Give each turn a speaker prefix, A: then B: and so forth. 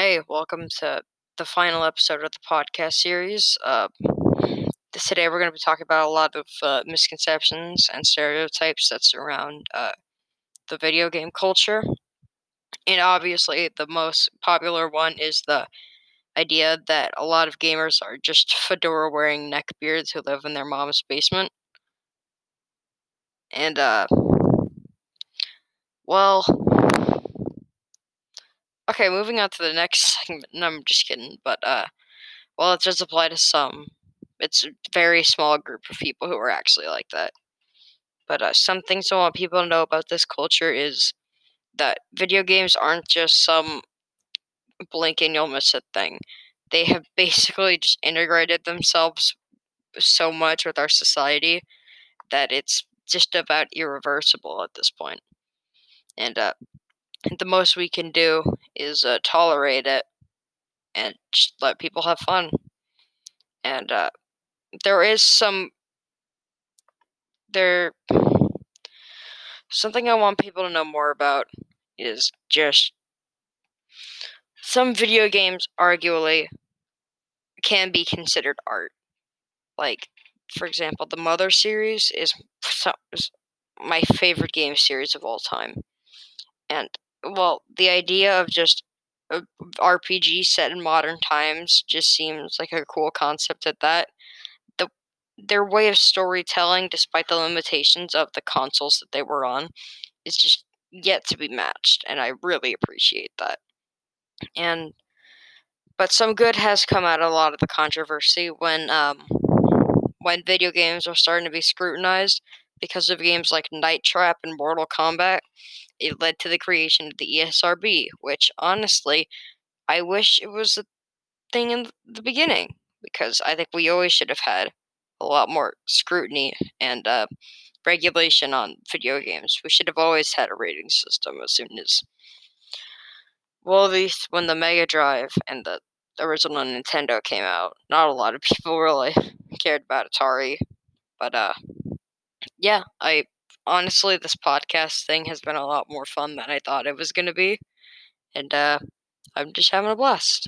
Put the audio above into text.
A: Hey, welcome to the final episode of the podcast series. Uh, today we're going to be talking about a lot of uh, misconceptions and stereotypes that surround uh, the video game culture. And obviously, the most popular one is the idea that a lot of gamers are just fedora wearing neckbeards who live in their mom's basement. And, uh, well, Okay, moving on to the next segment. No, I'm just kidding. But uh, well, it does apply to some. It's a very small group of people who are actually like that. But uh, some things I want people to know about this culture is that video games aren't just some blink and you'll miss it thing. They have basically just integrated themselves so much with our society that it's just about irreversible at this point. And uh, the most we can do is uh, tolerate it and just let people have fun. And uh, there is some there something I want people to know more about is just some video games arguably can be considered art. Like, for example, the Mother series is, is my favorite game series of all time. And well, the idea of just a RPG set in modern times just seems like a cool concept at that. The their way of storytelling, despite the limitations of the consoles that they were on, is just yet to be matched, and I really appreciate that. And but some good has come out of a lot of the controversy when um when video games are starting to be scrutinized because of games like Night Trap and Mortal Kombat it led to the creation of the ESRB, which honestly, I wish it was a thing in the beginning because I think we always should have had a lot more scrutiny and uh, regulation on video games. We should have always had a rating system as soon as, well, at least when the Mega Drive and the original Nintendo came out. Not a lot of people really cared about Atari, but uh, yeah, I honestly, this podcast thing has been a lot more fun than I thought it was going to be. And uh, I'm just having a blast.